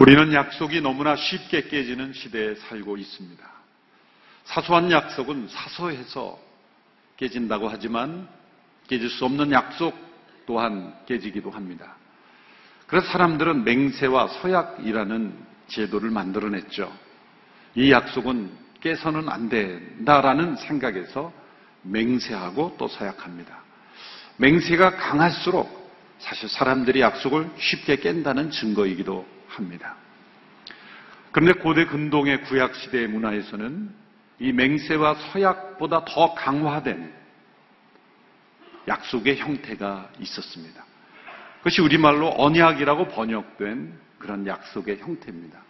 우리는 약속이 너무나 쉽게 깨지는 시대에 살고 있습니다. 사소한 약속은 사소해서 깨진다고 하지만 깨질 수 없는 약속 또한 깨지기도 합니다. 그래서 사람들은 맹세와 서약이라는 제도를 만들어냈죠. 이 약속은 깨서는 안 된다라는 생각에서 맹세하고 또 서약합니다. 맹세가 강할수록 사실 사람들이 약속을 쉽게 깬다는 증거이기도 합니다. 그런데 고대 근동의 구약 시대의 문화에서는 이 맹세와 서약보다 더 강화된 약속의 형태가 있었습니다. 그것이 우리말로 언약이라고 번역된 그런 약속의 형태입니다.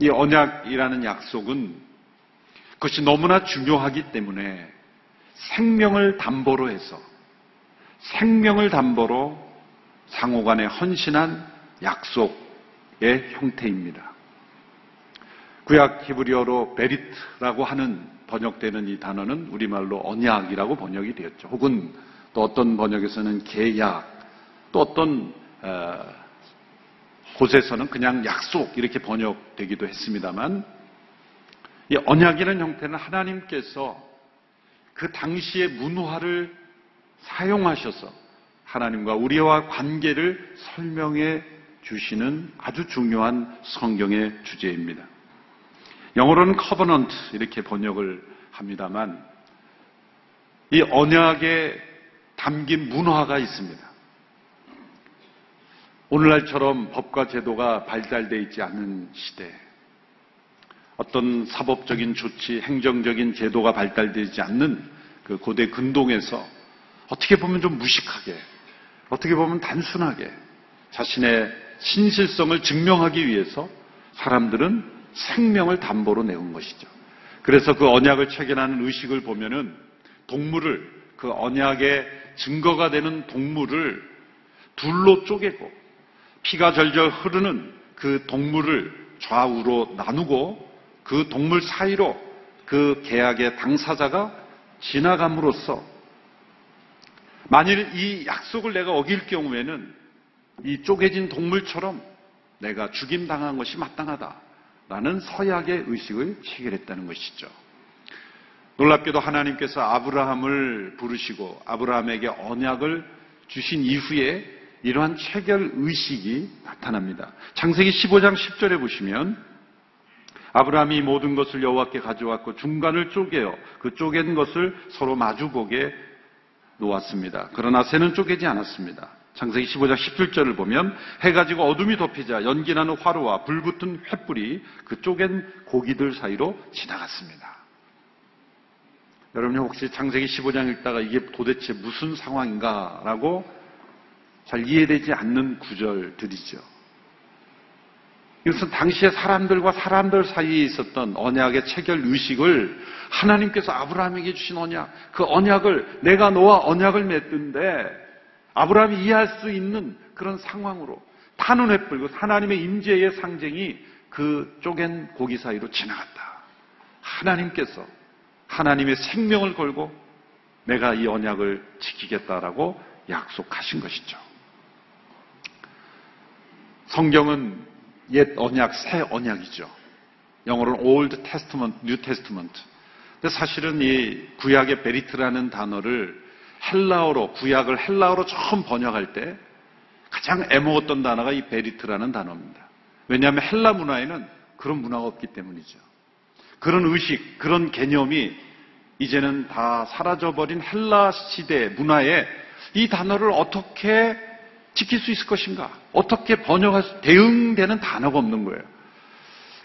이 언약이라는 약속은 그것이 너무나 중요하기 때문에 생명을 담보로 해서 생명을 담보로 상호 간에 헌신한 약속의 형태입니다. 구약 히브리어로 베리트라고 하는 번역되는 이 단어는 우리말로 언약이라고 번역이 되었죠. 혹은 또 어떤 번역에서는 계약, 또 어떤 어, 곳에서는 그냥 약속 이렇게 번역되기도 했습니다만 이 언약이라는 형태는 하나님께서 그 당시의 문화를 사용하셔서 하나님과 우리와 관계를 설명해 주시는 아주 중요한 성경의 주제입니다. 영어로는 covenant 이렇게 번역을 합니다만 이 언약에 담긴 문화가 있습니다. 오늘날처럼 법과 제도가 발달되어 있지 않은 시대, 어떤 사법적인 조치, 행정적인 제도가 발달되지 않는 그 고대 근동에서 어떻게 보면 좀 무식하게 어떻게 보면 단순하게 자신의 신실성을 증명하기 위해서 사람들은 생명을 담보로 내온 것이죠. 그래서 그 언약을 체결하는 의식을 보면은 동물을 그 언약의 증거가 되는 동물을 둘로 쪼개고 피가 절절 흐르는 그 동물을 좌우로 나누고 그 동물 사이로 그 계약의 당사자가 지나감으로써 만일 이 약속을 내가 어길 경우에는 이 쪼개진 동물처럼 내가 죽임 당한 것이 마땅하다라는 서약의 의식을 체결했다는 것이죠. 놀랍게도 하나님께서 아브라함을 부르시고 아브라함에게 언약을 주신 이후에 이러한 체결 의식이 나타납니다. 창세기 15장 10절에 보시면 아브라함이 모든 것을 여호와께 가져왔고 중간을 쪼개어 그 쪼갠 것을 서로 마주보게 놓았습니다. 그러나 새는 쪼개지 않았습니다. 창세기 15장 17절을 보면 해가 지고 어둠이 덮이자 연기나는 화로와 불붙은 횃불이 그 쪼갠 고기들 사이로 지나갔습니다. 여러분이 혹시 창세기 15장 읽다가 이게 도대체 무슨 상황인가라고 잘 이해되지 않는 구절들이죠. 이것은 당시에 사람들과 사람들 사이에 있었던 언약의 체결 의식을 하나님께서 아브라함에게 주신 언약, 그 언약을 내가 너와 언약을 맺는데 아브라함이 이해할 수 있는 그런 상황으로 타는 횃불, 하나님의 임재의 상징이 그 쪼갠 고기 사이로 지나갔다. 하나님께서 하나님의 생명을 걸고 내가 이 언약을 지키겠다라고 약속하신 것이죠. 성경은 옛 언약, 새 언약이죠. 영어로는 Old Testament, New Testament. 근데 사실은 이 구약의 베리트라는 단어를 헬라어로, 구약을 헬라어로 처음 번역할 때 가장 애먹었던 단어가 이 베리트라는 단어입니다. 왜냐하면 헬라 문화에는 그런 문화가 없기 때문이죠. 그런 의식, 그런 개념이 이제는 다 사라져버린 헬라 시대 문화에 이 단어를 어떻게 지킬 수 있을 것인가? 어떻게 번역할 수, 대응되는 단어가 없는 거예요.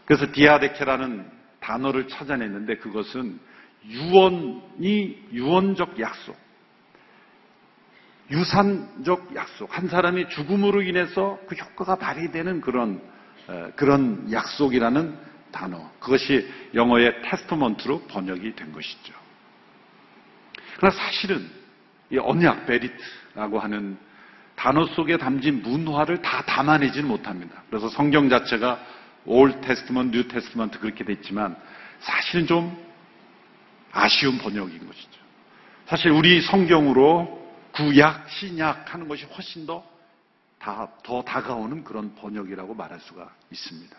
그래서 디아데케라는 단어를 찾아냈는데 그것은 유언이 유언적 약속, 유산적 약속, 한 사람이 죽음으로 인해서 그 효과가 발휘되는 그런 그런 약속이라는 단어. 그것이 영어의 Testament로 번역이 된 것이죠. 그러나 사실은 이 언약 베리트라고 하는 단어 속에 담긴 문화를 다 담아내지는 못합니다. 그래서 성경 자체가 Old Testament, New Testament 그렇게 됐지만 사실은 좀 아쉬운 번역인 것이죠. 사실 우리 성경으로 구약, 신약 하는 것이 훨씬 더 다, 더 다가오는 그런 번역이라고 말할 수가 있습니다.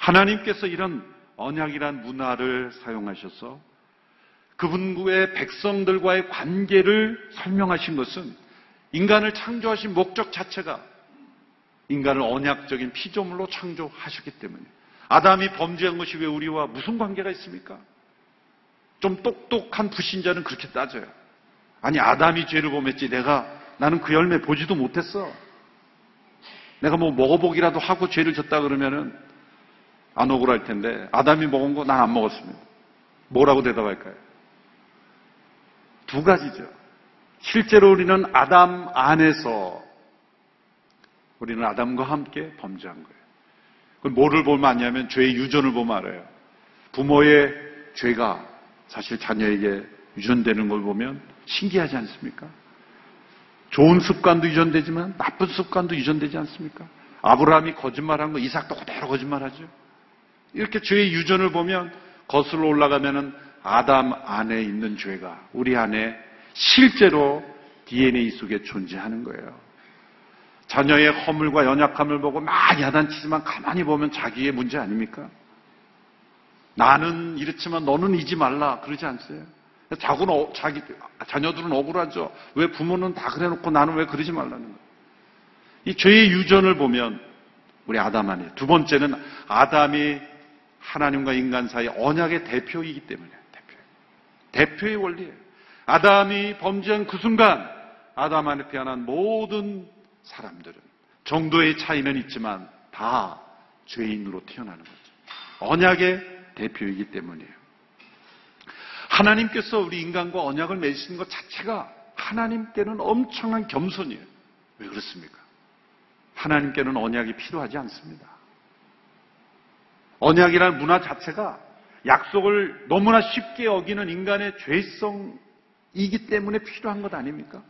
하나님께서 이런 언약이란 문화를 사용하셔서 그분의 백성들과의 관계를 설명하신 것은 인간을 창조하신 목적 자체가 인간을 언약적인 피조물로 창조하셨기 때문에 아담이 범죄한 것이 왜 우리와 무슨 관계가 있습니까? 좀 똑똑한 불신자는 그렇게 따져요. 아니 아담이 죄를 범했지 내가 나는 그 열매 보지도 못했어. 내가 뭐 먹어보기라도 하고 죄를 졌다 그러면은 안 억울할 텐데 아담이 먹은 거 난 안 먹었습니다. 뭐라고 대답할까요? 두 가지죠. 실제로 우리는 아담 안에서 우리는 아담과 함께 범죄한 거예요. 그럼 뭐를 보면 아냐면 죄의 유전을 보면 알아요. 부모의 죄가 사실 자녀에게 유전되는 걸 보면 신기하지 않습니까? 좋은 습관도 유전되지만 나쁜 습관도 유전되지 않습니까? 아브라함이 거짓말한 거 이삭도 그대로 거짓말하죠. 이렇게 죄의 유전을 보면 거슬러 올라가면은 아담 안에 있는 죄가 우리 안에 실제로 DNA 속에 존재하는 거예요. 자녀의 허물과 연약함을 보고 막 야단치지만 가만히 보면 자기의 문제 아닙니까? 나는 이렇지만 너는 이지 말라 그러지 않으세요? 자고는 어, 자기 자녀들은 억울하죠. 왜 부모는 다 그래놓고 나는 왜 그러지 말라는 거예요? 이 죄의 유전을 보면 우리 아담 안에 두 번째는 아담이 하나님과 인간 사이 언약의 대표이기 때문에 대표. 대표의 원리예요. 아담이 범죄한 그 순간 아담 안에 태어난 모든 사람들은 정도의 차이는 있지만 다 죄인으로 태어나는 거죠. 언약의 대표이기 때문이에요. 하나님께서 우리 인간과 언약을 맺으시는 것 자체가 하나님께는 엄청난 겸손이에요. 왜 그렇습니까? 하나님께는 언약이 필요하지 않습니다. 언약이라는 문화 자체가 약속을 너무나 쉽게 어기는 인간의 죄성이기 때문에 필요한 것 아닙니까?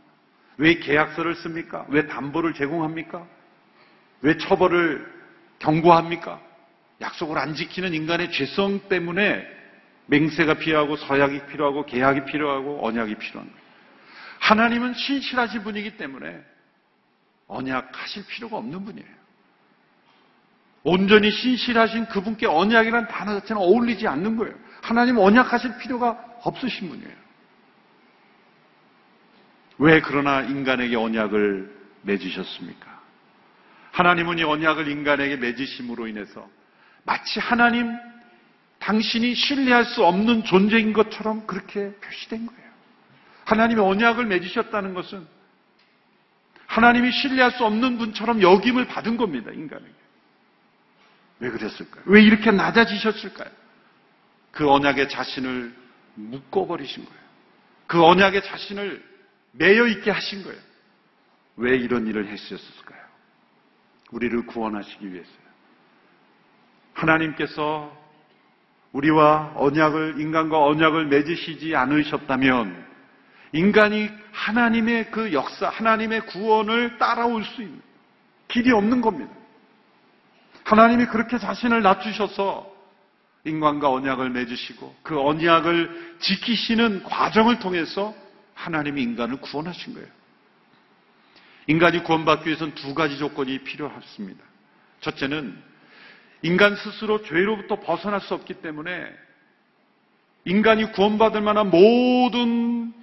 왜 계약서를 씁니까? 왜 담보를 제공합니까? 왜 처벌을 경고합니까? 약속을 안 지키는 인간의 죄성 때문에 맹세가 필요하고 서약이 필요하고 계약이 필요하고 언약이 필요한 거예요. 하나님은 신실하신 분이기 때문에 언약하실 필요가 없는 분이에요. 온전히 신실하신 그분께 언약이라는 단어 자체는 어울리지 않는 거예요. 하나님 언약하실 필요가 없으신 분이에요. 왜 그러나 인간에게 언약을 맺으셨습니까? 하나님은 이 언약을 인간에게 맺으심으로 인해서 마치 하나님 당신이 신뢰할 수 없는 존재인 것처럼 그렇게 표시된 거예요. 하나님이 언약을 맺으셨다는 것은 하나님이 신뢰할 수 없는 분처럼 여김을 받은 겁니다, 인간에게. 왜 그랬을까요? 왜 이렇게 낮아지셨을까요? 그 언약의 자신을 묶어버리신 거예요. 그 언약의 자신을 매여 있게 하신 거예요. 왜 이런 일을 했었을까요? 우리를 구원하시기 위해서요. 하나님께서 우리와 언약을, 인간과 언약을 맺으시지 않으셨다면 인간이 하나님의 그 역사, 하나님의 구원을 따라올 수 있는 길이 없는 겁니다. 하나님이 그렇게 자신을 낮추셔서 인간과 언약을 맺으시고 그 언약을 지키시는 과정을 통해서 하나님이 인간을 구원하신 거예요. 인간이 구원받기 위해서는 두 가지 조건이 필요합니다. 첫째는 인간 스스로 죄로부터 벗어날 수 없기 때문에 인간이 구원받을 만한 모든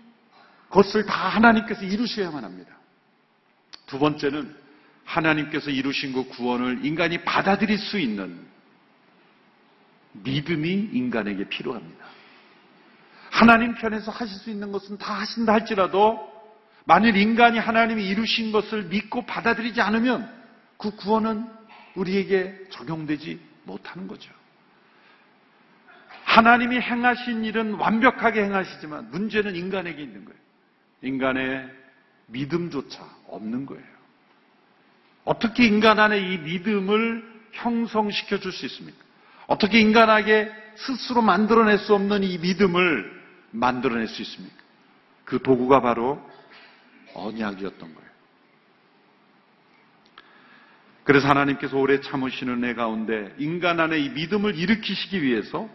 것을 다 하나님께서 이루셔야만 합니다. 두 번째는 하나님께서 이루신 그 구원을 인간이 받아들일 수 있는 믿음이 인간에게 필요합니다. 하나님 편에서 하실 수 있는 것은 다 하신다 할지라도 만일 인간이 하나님이 이루신 것을 믿고 받아들이지 않으면 그 구원은 우리에게 적용되지 못하는 거죠. 하나님이 행하신 일은 완벽하게 행하시지만 문제는 인간에게 있는 거예요. 인간의 믿음조차 없는 거예요. 어떻게 인간 안에 이 믿음을 형성시켜 줄 수 있습니까? 어떻게 인간에게 스스로 만들어낼 수 없는 이 믿음을 만들어낼 수 있습니까? 그 도구가 바로 언약이었던 거예요. 그래서 하나님께서 오래 참으시는 은혜 가운데 인간 안에 이 믿음을 일으키시기 위해서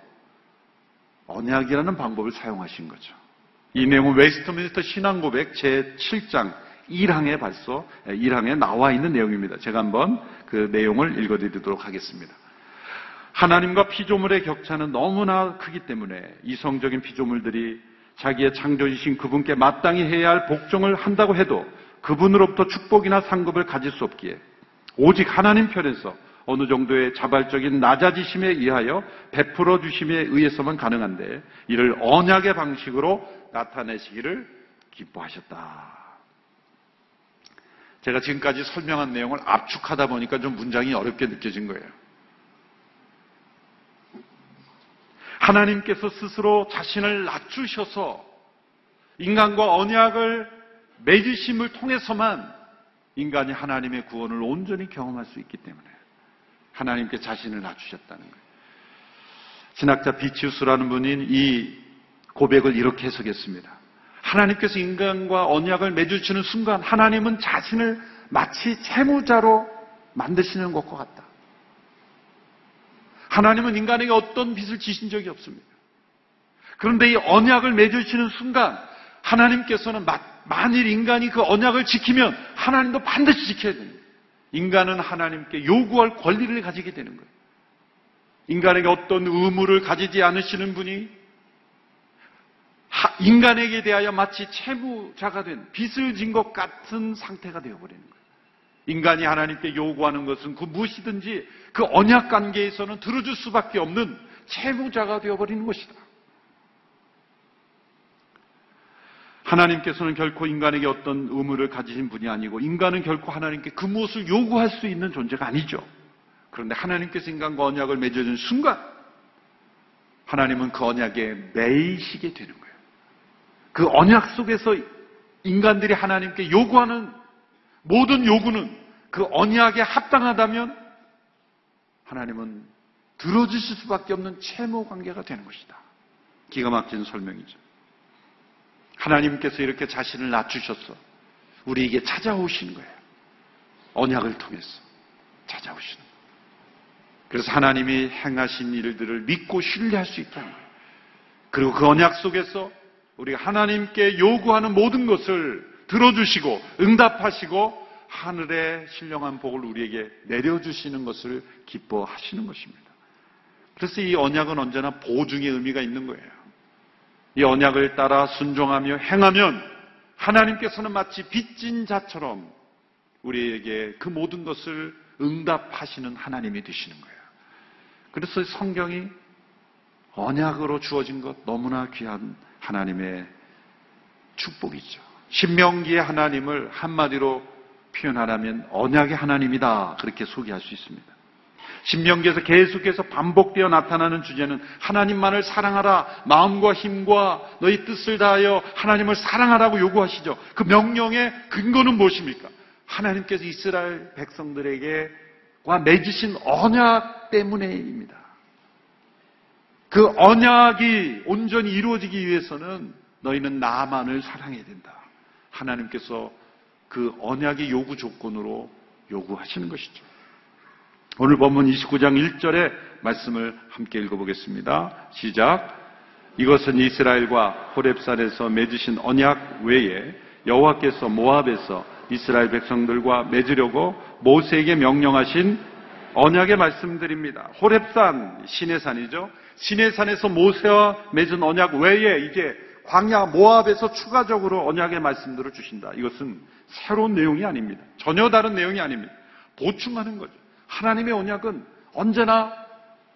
언약이라는 방법을 사용하신 거죠. 이 내용은 웨스트민스터 신앙고백 제7장 1항에 벌써 1항에 나와 있는 내용입니다. 제가 한번 그 내용을 읽어드리도록 하겠습니다. 하나님과 피조물의 격차는 너무나 크기 때문에 이성적인 피조물들이 자기의 창조이신 그분께 마땅히 해야 할 복종을 한다고 해도 그분으로부터 축복이나 상급을 가질 수 없기에 오직 하나님 편에서 어느 정도의 자발적인 낮아지심에 의하여 베풀어 주심에 의해서만 가능한데 이를 언약의 방식으로 나타내시기를 기뻐하셨다. 제가 지금까지 설명한 내용을 압축하다 보니까 좀 문장이 어렵게 느껴진 거예요. 하나님께서 스스로 자신을 낮추셔서 인간과 언약을 맺으심을 통해서만 인간이 하나님의 구원을 온전히 경험할 수 있기 때문에 하나님께 자신을 낮추셨다는 거예요. 신학자 비치우스라는 분이 이 고백을 이렇게 해석했습니다. 하나님께서 인간과 언약을 맺으시는 순간 하나님은 자신을 마치 채무자로 만드시는 것과 같다. 하나님은 인간에게 어떤 빚을 지신 적이 없습니다. 그런데 이 언약을 맺으시는 순간 하나님께서는 만일 인간이 그 언약을 지키면 하나님도 반드시 지켜야 됩니다. 인간은 하나님께 요구할 권리를 가지게 되는 거예요. 인간에게 어떤 의무를 가지지 않으시는 분이 인간에게 대하여 마치 채무자가 된 빚을 진 것 같은 상태가 되어버리는 거예요. 인간이 하나님께 요구하는 것은 그 무엇이든지 그 언약 관계에서는 들어줄 수밖에 없는 채무자가 되어버리는 것이다. 하나님께서는 결코 인간에게 어떤 의무를 가지신 분이 아니고 인간은 결코 하나님께 그 무엇을 요구할 수 있는 존재가 아니죠. 그런데 하나님께서 인간과 언약을 맺어준 순간 하나님은 그 언약에 매이시게 되는 거예요. 그 언약 속에서 인간들이 하나님께 요구하는 모든 요구는 그 언약에 합당하다면 하나님은 들어주실 수밖에 없는 채무 관계가 되는 것이다. 기가 막힌 설명이죠. 하나님께서 이렇게 자신을 낮추셔서 우리에게 찾아오시는 거예요. 언약을 통해서 찾아오시는 거예요. 그래서 하나님이 행하신 일들을 믿고 신뢰할 수 있다는 거예요. 그리고 그 언약 속에서 우리가 하나님께 요구하는 모든 것을 들어주시고 응답하시고 하늘의 신령한 복을 우리에게 내려주시는 것을 기뻐하시는 것입니다. 그래서 이 언약은 언제나 보증의 의미가 있는 거예요. 이 언약을 따라 순종하며 행하면 하나님께서는 마치 빚진 자처럼 우리에게 그 모든 것을 응답하시는 하나님이 되시는 거예요. 그래서 성경이 언약으로 주어진 것 너무나 귀한 하나님의 축복이죠. 신명기의 하나님을 한마디로 표현하라면 언약의 하나님이다. 그렇게 소개할 수 있습니다. 신명기에서 계속해서 반복되어 나타나는 주제는 하나님만을 사랑하라. 마음과 힘과 너희 뜻을 다하여 하나님을 사랑하라고 요구하시죠. 그 명령의 근거는 무엇입니까? 하나님께서 이스라엘 백성들에게 와 맺으신 언약 때문에입니다. 그 언약이 온전히 이루어지기 위해서는 너희는 나만을 사랑해야 된다. 하나님께서 그 언약의 요구 조건으로 요구하시는 것이죠. 오늘 본문 29장 1절의 말씀을 함께 읽어보겠습니다. 시작. 이것은 이스라엘과 호렙산에서 맺으신 언약 외에 여호와께서 모압에서 이스라엘 백성들과 맺으려고 모세에게 명령하신 언약의 말씀드립니다. 호렙산 신의 산이죠. 신의 산에서 모세와 맺은 언약 외에 이제 광야 모압에서 추가적으로 언약의 말씀들을 주신다. 이것은 새로운 내용이 아닙니다. 전혀 다른 내용이 아닙니다. 보충하는 거죠. 하나님의 언약은 언제나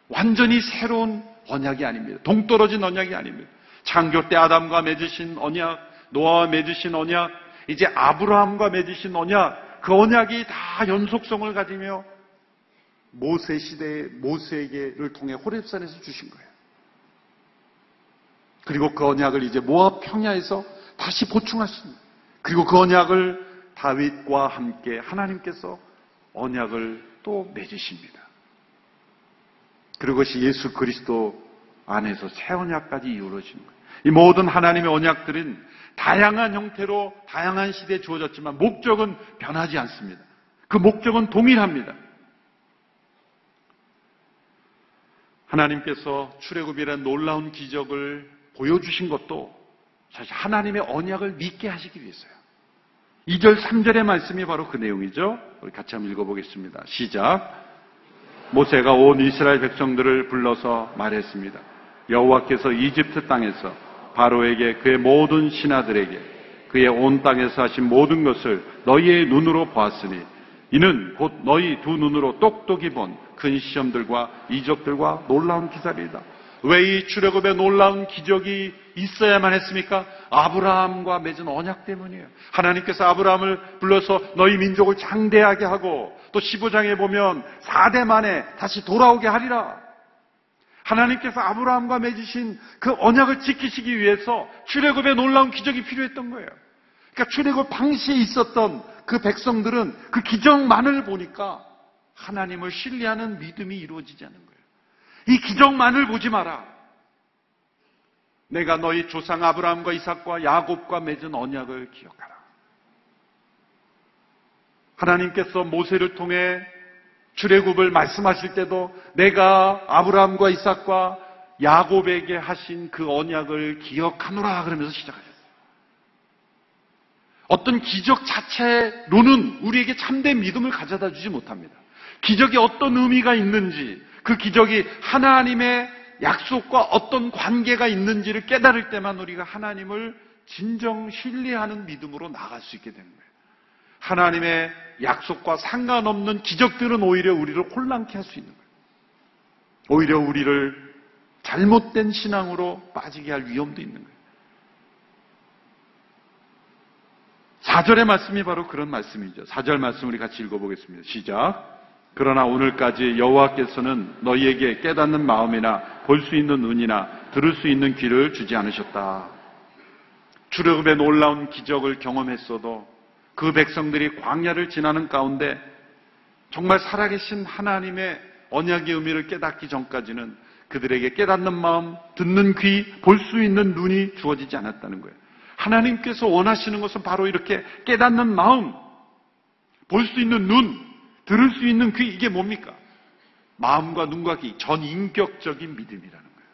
완전히 새로운 언약이 아닙니다. 동떨어진 언약이 아닙니다. 창조 때 아담과 맺으신 언약, 노아와 맺으신 언약, 이제 아브라함과 맺으신 언약, 그 언약이 다 연속성을 가지며 모세 시대의 모세에게를 통해 호렙산에서 주신 거예요. 그리고 그 언약을 이제 모압 평야에서 다시 보충하십니다. 그리고 그 언약을 다윗과 함께 하나님께서 언약을 또 맺으십니다. 그것이 예수 그리스도 안에서 새 언약까지 이루어진 거예요. 이 모든 하나님의 언약들은 다양한 형태로 다양한 시대에 주어졌지만 목적은 변하지 않습니다. 그 목적은 동일합니다. 하나님께서 출애굽이라는 놀라운 기적을 보여주신 것도 사실 하나님의 언약을 믿게 하시기 위해서요. 2절, 3절의 말씀이 바로 그 내용이죠. 우리 같이 한번 읽어보겠습니다. 시작. 모세가 온 이스라엘 백성들을 불러서 말했습니다. 여호와께서 이집트 땅에서 바로에게 그의 모든 신하들에게 그의 온 땅에서 하신 모든 것을 너희의 눈으로 보았으니 이는 곧 너희 두 눈으로 똑똑히 본 큰 시험들과 이적들과 놀라운 기사리이다. 왜 이 출애굽의 놀라운 기적이 있어야만 했습니까? 아브라함과 맺은 언약 때문이에요. 하나님께서 아브라함을 불러서 너희 민족을 장대하게 하고 또 15장에 보면 4대 만에 다시 돌아오게 하리라. 하나님께서 아브라함과 맺으신 그 언약을 지키시기 위해서 출애굽의 놀라운 기적이 필요했던 거예요. 그러니까 출애굽 당시에 있었던 그 백성들은 그 기적만을 보니까 하나님을 신뢰하는 믿음이 이루어지지 않은 거예요. 이 기적만을 보지 마라. 내가 너희 조상 아브라함과 이삭과 야곱과 맺은 언약을 기억하라. 하나님께서 모세를 통해 출애굽을 말씀하실 때도 내가 아브라함과 이삭과 야곱에게 하신 그 언약을 기억하노라 그러면서 시작하셨어요. 어떤 기적 자체로는 우리에게 참된 믿음을 가져다 주지 못합니다. 기적이 어떤 의미가 있는지, 그 기적이 하나님의 약속과 어떤 관계가 있는지를 깨달을 때만 우리가 하나님을 진정 신뢰하는 믿음으로 나갈 수 있게 되는 거예요. 하나님의 약속과 상관없는 기적들은 오히려 우리를 혼란케 할 수 있는 거예요. 오히려 우리를 잘못된 신앙으로 빠지게 할 위험도 있는 거예요. 4절의 말씀이 바로 그런 말씀이죠. 4절 말씀 우리 같이 읽어보겠습니다. 시작. 그러나 오늘까지 여호와께서는 너희에게 깨닫는 마음이나 볼 수 있는 눈이나 들을 수 있는 귀를 주지 않으셨다. 출애굽의 놀라운 기적을 경험했어도 그 백성들이 광야를 지나는 가운데 정말 살아계신 하나님의 언약의 의미를 깨닫기 전까지는 그들에게 깨닫는 마음, 듣는 귀, 볼 수 있는 눈이 주어지지 않았다는 거예요. 하나님께서 원하시는 것은 바로 이렇게 깨닫는 마음, 볼 수 있는 눈, 들을 수 있는 귀 이게 뭡니까? 마음과 눈과 귀 전인격적인 믿음이라는 거예요.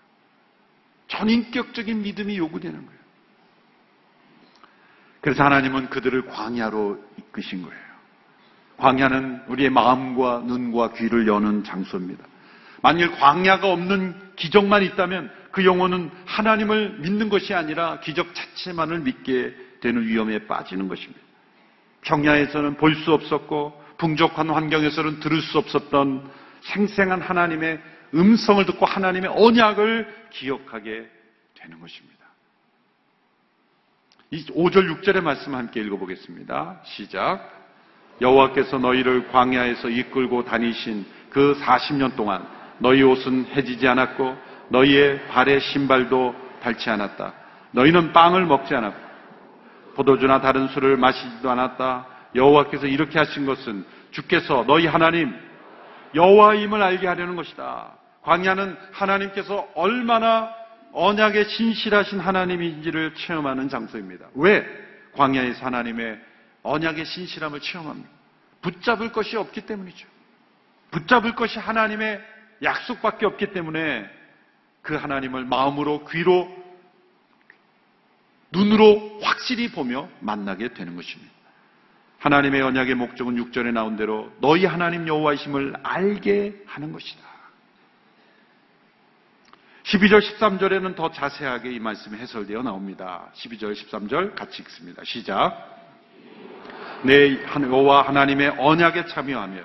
전인격적인 믿음이 요구되는 거예요. 그래서 하나님은 그들을 광야로 이끄신 거예요. 광야는 우리의 마음과 눈과 귀를 여는 장소입니다. 만일 광야가 없는 기적만 있다면 그 영혼은 하나님을 믿는 것이 아니라 기적 자체만을 믿게 되는 위험에 빠지는 것입니다. 평야에서는 볼 수 없었고 풍족한 환경에서는 들을 수 없었던 생생한 하나님의 음성을 듣고 하나님의 언약을 기억하게 되는 것입니다. 이 5절 6절의 말씀 함께 읽어보겠습니다. 시작. 여호와께서 너희를 광야에서 이끌고 다니신 그 40년 동안 너희 옷은 해지지 않았고 너희의 발의 신발도 닳지 않았다. 너희는 빵을 먹지 않았고 포도주나 다른 술을 마시지도 않았다. 여호와께서 이렇게 하신 것은 주께서 너희 하나님 여호와임을 알게 하려는 것이다. 광야는 하나님께서 얼마나 언약에 신실하신 하나님인지를 체험하는 장소입니다. 왜 광야에서 하나님의 언약의 신실함을 체험합니까? 붙잡을 것이 없기 때문이죠. 붙잡을 것이 하나님의 약속밖에 없기 때문에 그 하나님을 마음으로 귀로 눈으로 확실히 보며 만나게 되는 것입니다. 하나님의 언약의 목적은 6절에 나온 대로 너희 하나님 여호와이심을 알게 하는 것이다. 12절 13절에는 더 자세하게 이 말씀이 해설되어 나옵니다. 12절 13절 같이 읽습니다. 시작. 내 여호와 하나님의 언약에 참여하며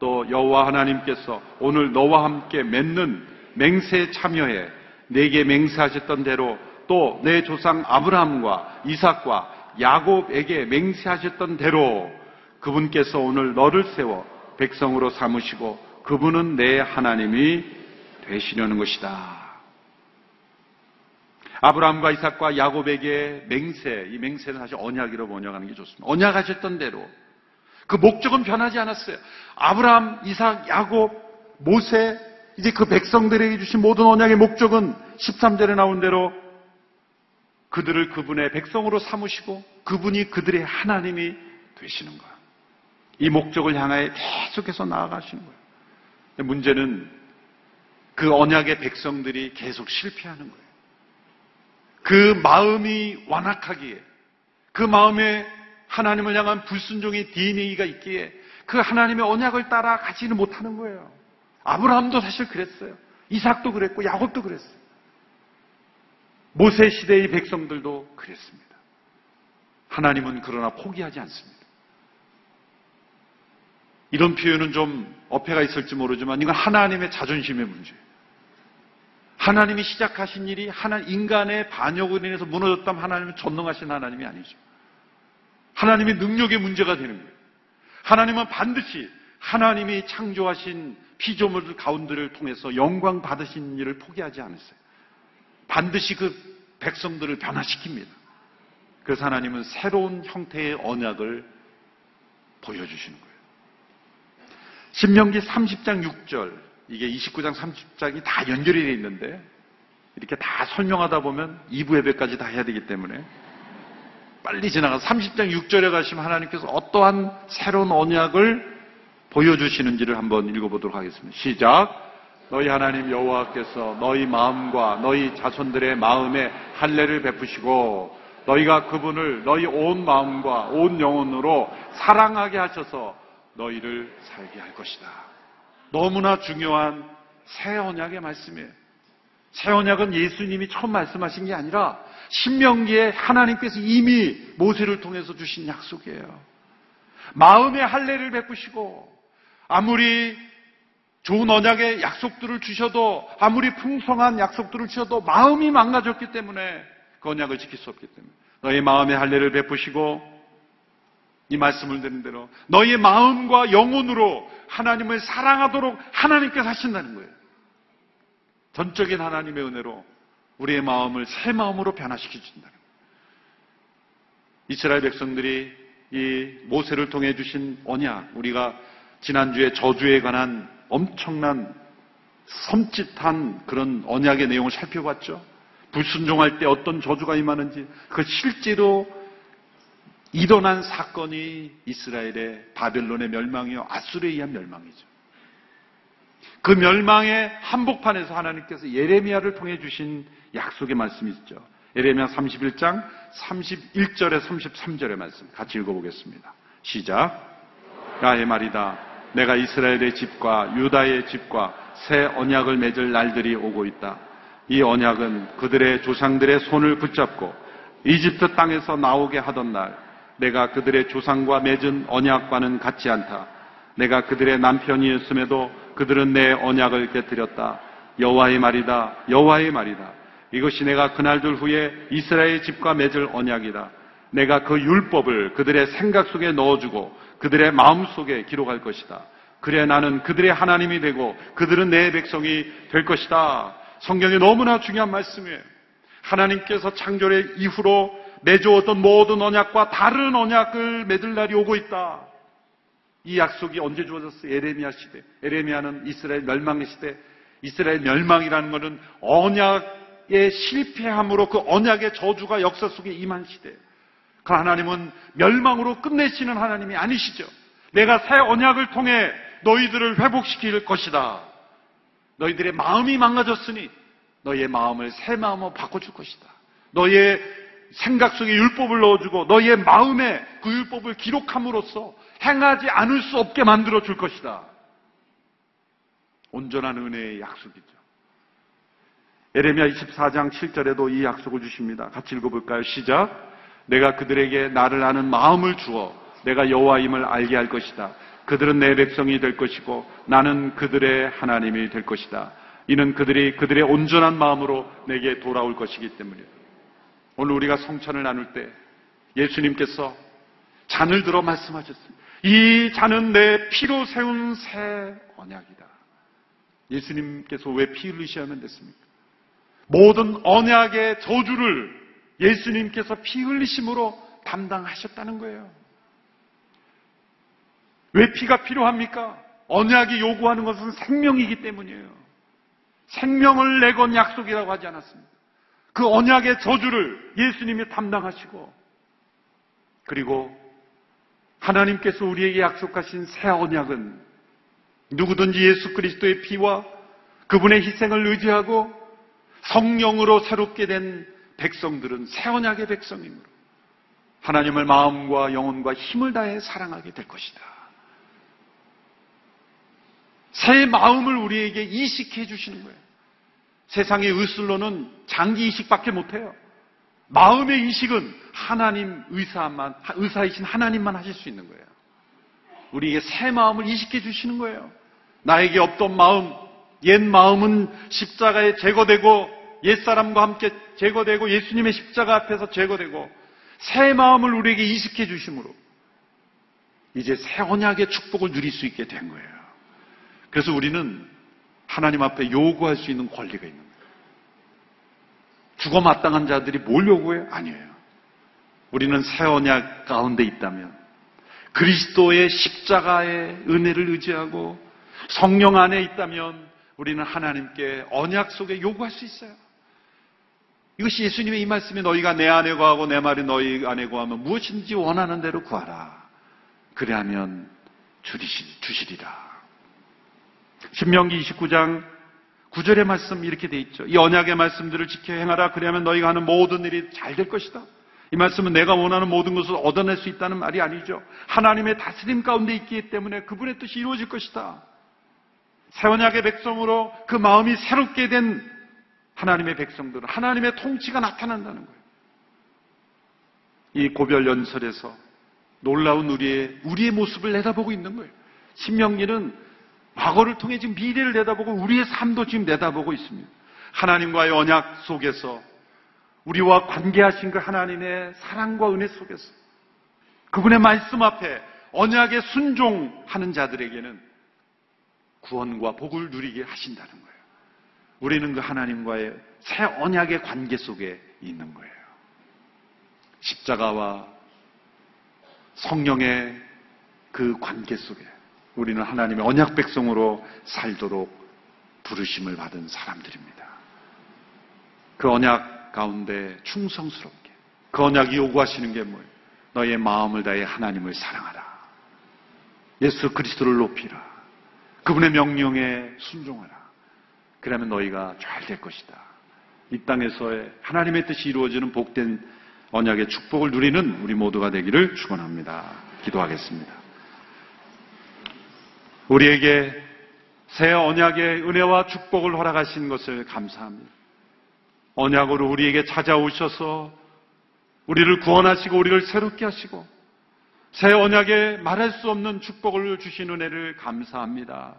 또 여호와 하나님께서 오늘 너와 함께 맺는 맹세에 참여해 내게 맹세하셨던 대로 또 내 조상 아브라함과 이삭과 야곱에게 맹세하셨던 대로 그분께서 오늘 너를 세워 백성으로 삼으시고 그분은 내 하나님이 되시려는 것이다. 아브라함과 이삭과 야곱에게 맹세, 이 맹세는 사실 언약이로 번역하는 게 좋습니다. 언약하셨던 대로 그 목적은 변하지 않았어요. 아브라함, 이삭, 야곱, 모세, 이제 그 백성들에게 주신 모든 언약의 목적은 13절에 나온 대로 그들을 그분의 백성으로 삼으시고 그분이 그들의 하나님이 되시는 거야. 이 목적을 향하여 계속해서 나아가시는 거예요. 문제는 그 언약의 백성들이 계속 실패하는 거예요. 그 마음이 완악하기에, 그 마음에 하나님을 향한 불순종의 DNA가 있기에 그 하나님의 언약을 따라 가지는 못하는 거예요. 아브라함도 사실 그랬어요. 이삭도 그랬고 야곱도 그랬어요. 모세 시대의 백성들도 그랬습니다. 하나님은 그러나 포기하지 않습니다. 이런 표현은 좀 어폐가 있을지 모르지만 이건 하나님의 자존심의 문제예요. 하나님이 시작하신 일이 하나 인간의 반역으로 인해서 무너졌다면 하나님은 전능하신 하나님이 아니죠. 하나님의 능력의 문제가 되는 거예요. 하나님은 반드시 하나님이 창조하신 피조물 가운데를 통해서 영광 받으신 일을 포기하지 않았어요. 반드시 그 백성들을 변화시킵니다. 그래서 하나님은 새로운 형태의 언약을 보여주시는 거예요. 신명기 30장 6절, 이게 29장 30장이 다 연결이 되어 있는데, 이렇게 다 설명하다 보면 2부 예배까지 다 해야 되기 때문에, 빨리 지나가 30장 6절에 가시면 하나님께서 어떠한 새로운 언약을 보여주시는지를 한번 읽어보도록 하겠습니다. 시작. 너희 하나님 여호와께서 너희 마음과 너희 자손들의 마음에 할례를 베푸시고 너희가 그분을 너희 온 마음과 온 영혼으로 사랑하게 하셔서 너희를 살게 할 것이다. 너무나 중요한 새 언약의 말씀이에요. 새 언약은 예수님이 처음 말씀하신 게 아니라 신명기에 하나님께서 이미 모세를 통해서 주신 약속이에요. 마음의 할례를 베푸시고 아무리 좋은 언약의 약속들을 주셔도 아무리 풍성한 약속들을 주셔도 마음이 망가졌기 때문에 그 언약을 지킬 수 없기 때문에 너희 마음의 할례를 베푸시고 이 말씀을 드린 대로 너희의 마음과 영혼으로 하나님을 사랑하도록 하나님께서 하신다는 거예요. 전적인 하나님의 은혜로 우리의 마음을 새 마음으로 변화시켜 준다는 거예요. 이스라엘 백성들이 이 모세를 통해 주신 언약, 우리가 지난주에 저주에 관한 엄청난 섬찟한 그런 언약의 내용을 살펴봤죠. 불순종할 때 어떤 저주가 임하는지 그 실제로 일어난 사건이 이스라엘의 바벨론의 멸망이요 아수르에 의한 멸망이죠. 그 멸망의 한복판에서 하나님께서 예레미야를 통해 주신 약속의 말씀이 있죠. 예레미야 31장 31절에 33절의 말씀 같이 읽어보겠습니다. 시작. 야의 말이다. 내가 이스라엘의 집과 유다의 집과 새 언약을 맺을 날들이 오고 있다. 이 언약은 그들의 조상들의 손을 붙잡고 이집트 땅에서 나오게 하던 날 내가 그들의 조상과 맺은 언약과는 같지 않다. 내가 그들의 남편이었음에도 그들은 내 언약을 깨뜨렸다. 여호와의 말이다. 여호와의 말이다. 이것이 내가 그날들 후에 이스라엘 집과 맺을 언약이다. 내가 그 율법을 그들의 생각 속에 넣어주고 그들의 마음 속에 기록할 것이다. 그래 나는 그들의 하나님이 되고 그들은 내 백성이 될 것이다. 성경이 너무나 중요한 말씀이에요. 하나님께서 창조의 이후로 맺어왔던 모든 언약과 다른 언약을 맺을 날이 오고 있다. 이 약속이 언제 주어졌어요? 에레미야 시대. 에레미야는 이스라엘 멸망의 시대. 이스라엘 멸망이라는 것은 언약의 실패함으로 그 언약의 저주가 역사 속에 임한 시대. 그 하나님은 멸망으로 끝내시는 하나님이 아니시죠. 내가 새 언약을 통해 너희들을 회복시킬 것이다. 너희들의 마음이 망가졌으니 너희의 마음을 새 마음으로 바꿔줄 것이다. 너희의 생각 속에 율법을 넣어주고 너희의 마음에 그 율법을 기록함으로써 행하지 않을 수 없게 만들어 줄 것이다. 온전한 은혜의 약속이죠. 에레미야 24장 7절에도 이 약속을 주십니다. 같이 읽어볼까요? 시작. 내가 그들에게 나를 아는 마음을 주어 내가 여호와임을 알게 할 것이다. 그들은 내 백성이 될 것이고 나는 그들의 하나님이 될 것이다. 이는 그들이 그들의 온전한 마음으로 내게 돌아올 것이기 때문이다. 오늘 우리가 성찬을 나눌 때 예수님께서 잔을 들어 말씀하셨습니다. 이 잔은 내 피로 세운 새 언약이다. 예수님께서 왜 피 흘리셔야 하면 됐습니까? 모든 언약의 저주를 예수님께서 피 흘리심으로 담당하셨다는 거예요. 왜 피가 필요합니까? 언약이 요구하는 것은 생명이기 때문이에요. 생명을 내건 약속이라고 하지 않았습니다. 그 언약의 저주를 예수님이 담당하시고 그리고 하나님께서 우리에게 약속하신 새 언약은 누구든지 예수 그리스도의 피와 그분의 희생을 의지하고 성령으로 새롭게 된 백성들은 새 언약의 백성이므로 하나님을 마음과 영혼과 힘을 다해 사랑하게 될 것이다. 새 마음을 우리에게 이식해 주시는 거예요. 세상의 의술로는 장기 이식밖에 못해요. 마음의 이식은 하나님 의사만, 의사이신 하나님만 하실 수 있는 거예요. 우리에게 새 마음을 이식해 주시는 거예요. 나에게 없던 마음, 옛 마음은 십자가에 제거되고 옛사람과 함께 제거되고 예수님의 십자가 앞에서 제거되고 새 마음을 우리에게 이식해 주심으로 이제 새 언약의 축복을 누릴 수 있게 된 거예요. 그래서 우리는 하나님 앞에 요구할 수 있는 권리가 있는 거예요. 죽어 마땅한 자들이 뭘 요구해요? 아니에요. 우리는 새 언약 가운데 있다면 그리스도의 십자가의 은혜를 의지하고 성령 안에 있다면 우리는 하나님께 언약 속에 요구할 수 있어요. 이것이 예수님의 이 말씀이 너희가 내 안에 거하고 내 말이 너희 안에 거하면 무엇인지 원하는 대로 구하라. 그래하면 주시리라. 신명기 29장 9절의 말씀 이렇게 돼 있죠. 이 언약의 말씀들을 지켜 행하라. 그래야면 너희가 하는 모든 일이 잘 될 것이다. 이 말씀은 내가 원하는 모든 것을 얻어낼 수 있다는 말이 아니죠. 하나님의 다스림 가운데 있기 때문에 그분의 뜻이 이루어질 것이다. 새 언약의 백성으로 그 마음이 새롭게 된 하나님의 백성들은 하나님의 통치가 나타난다는 거예요. 이 고별 연설에서 놀라운 우리의 우리의 모습을 내다보고 있는 거예요. 신명기는 과거를 통해 지금 미래를 내다보고 우리의 삶도 지금 내다보고 있습니다. 하나님과의 언약 속에서 우리와 관계하신 그 하나님의 사랑과 은혜 속에서 그분의 말씀 앞에 언약에 순종하는 자들에게는 구원과 복을 누리게 하신다는 거예요. 우리는 그 하나님과의 새 언약의 관계 속에 있는 거예요. 십자가와 성령의 그 관계 속에 우리는 하나님의 언약 백성으로 살도록 부르심을 받은 사람들입니다. 그 언약 가운데 충성스럽게 그 언약이 요구하시는 게 뭐예요? 너의 마음을 다해 하나님을 사랑하라. 예수 그리스도를 높이라. 그분의 명령에 순종하라. 그러면 너희가 잘 될 것이다. 이 땅에서의 하나님의 뜻이 이루어지는 복된 언약의 축복을 누리는 우리 모두가 되기를 축원합니다. 기도하겠습니다. 우리에게 새 언약의 은혜와 축복을 허락하신 것을 감사합니다. 언약으로 우리에게 찾아오셔서 우리를 구원하시고 우리를 새롭게 하시고 새 언약에 말할 수 없는 축복을 주신 은혜를 감사합니다.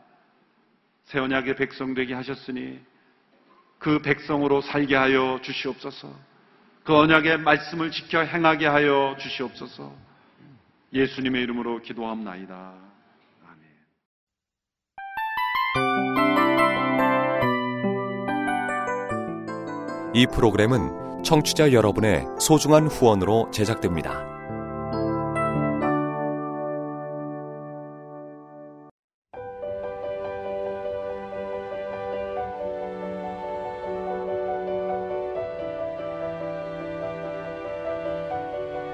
새 언약의 백성 되게 하셨으니 그 백성으로 살게 하여 주시옵소서. 그 언약의 말씀을 지켜 행하게 하여 주시옵소서. 예수님의 이름으로 기도합나이다. 이 프로그램은 청취자 여러분의 소중한 후원으로 제작됩니다.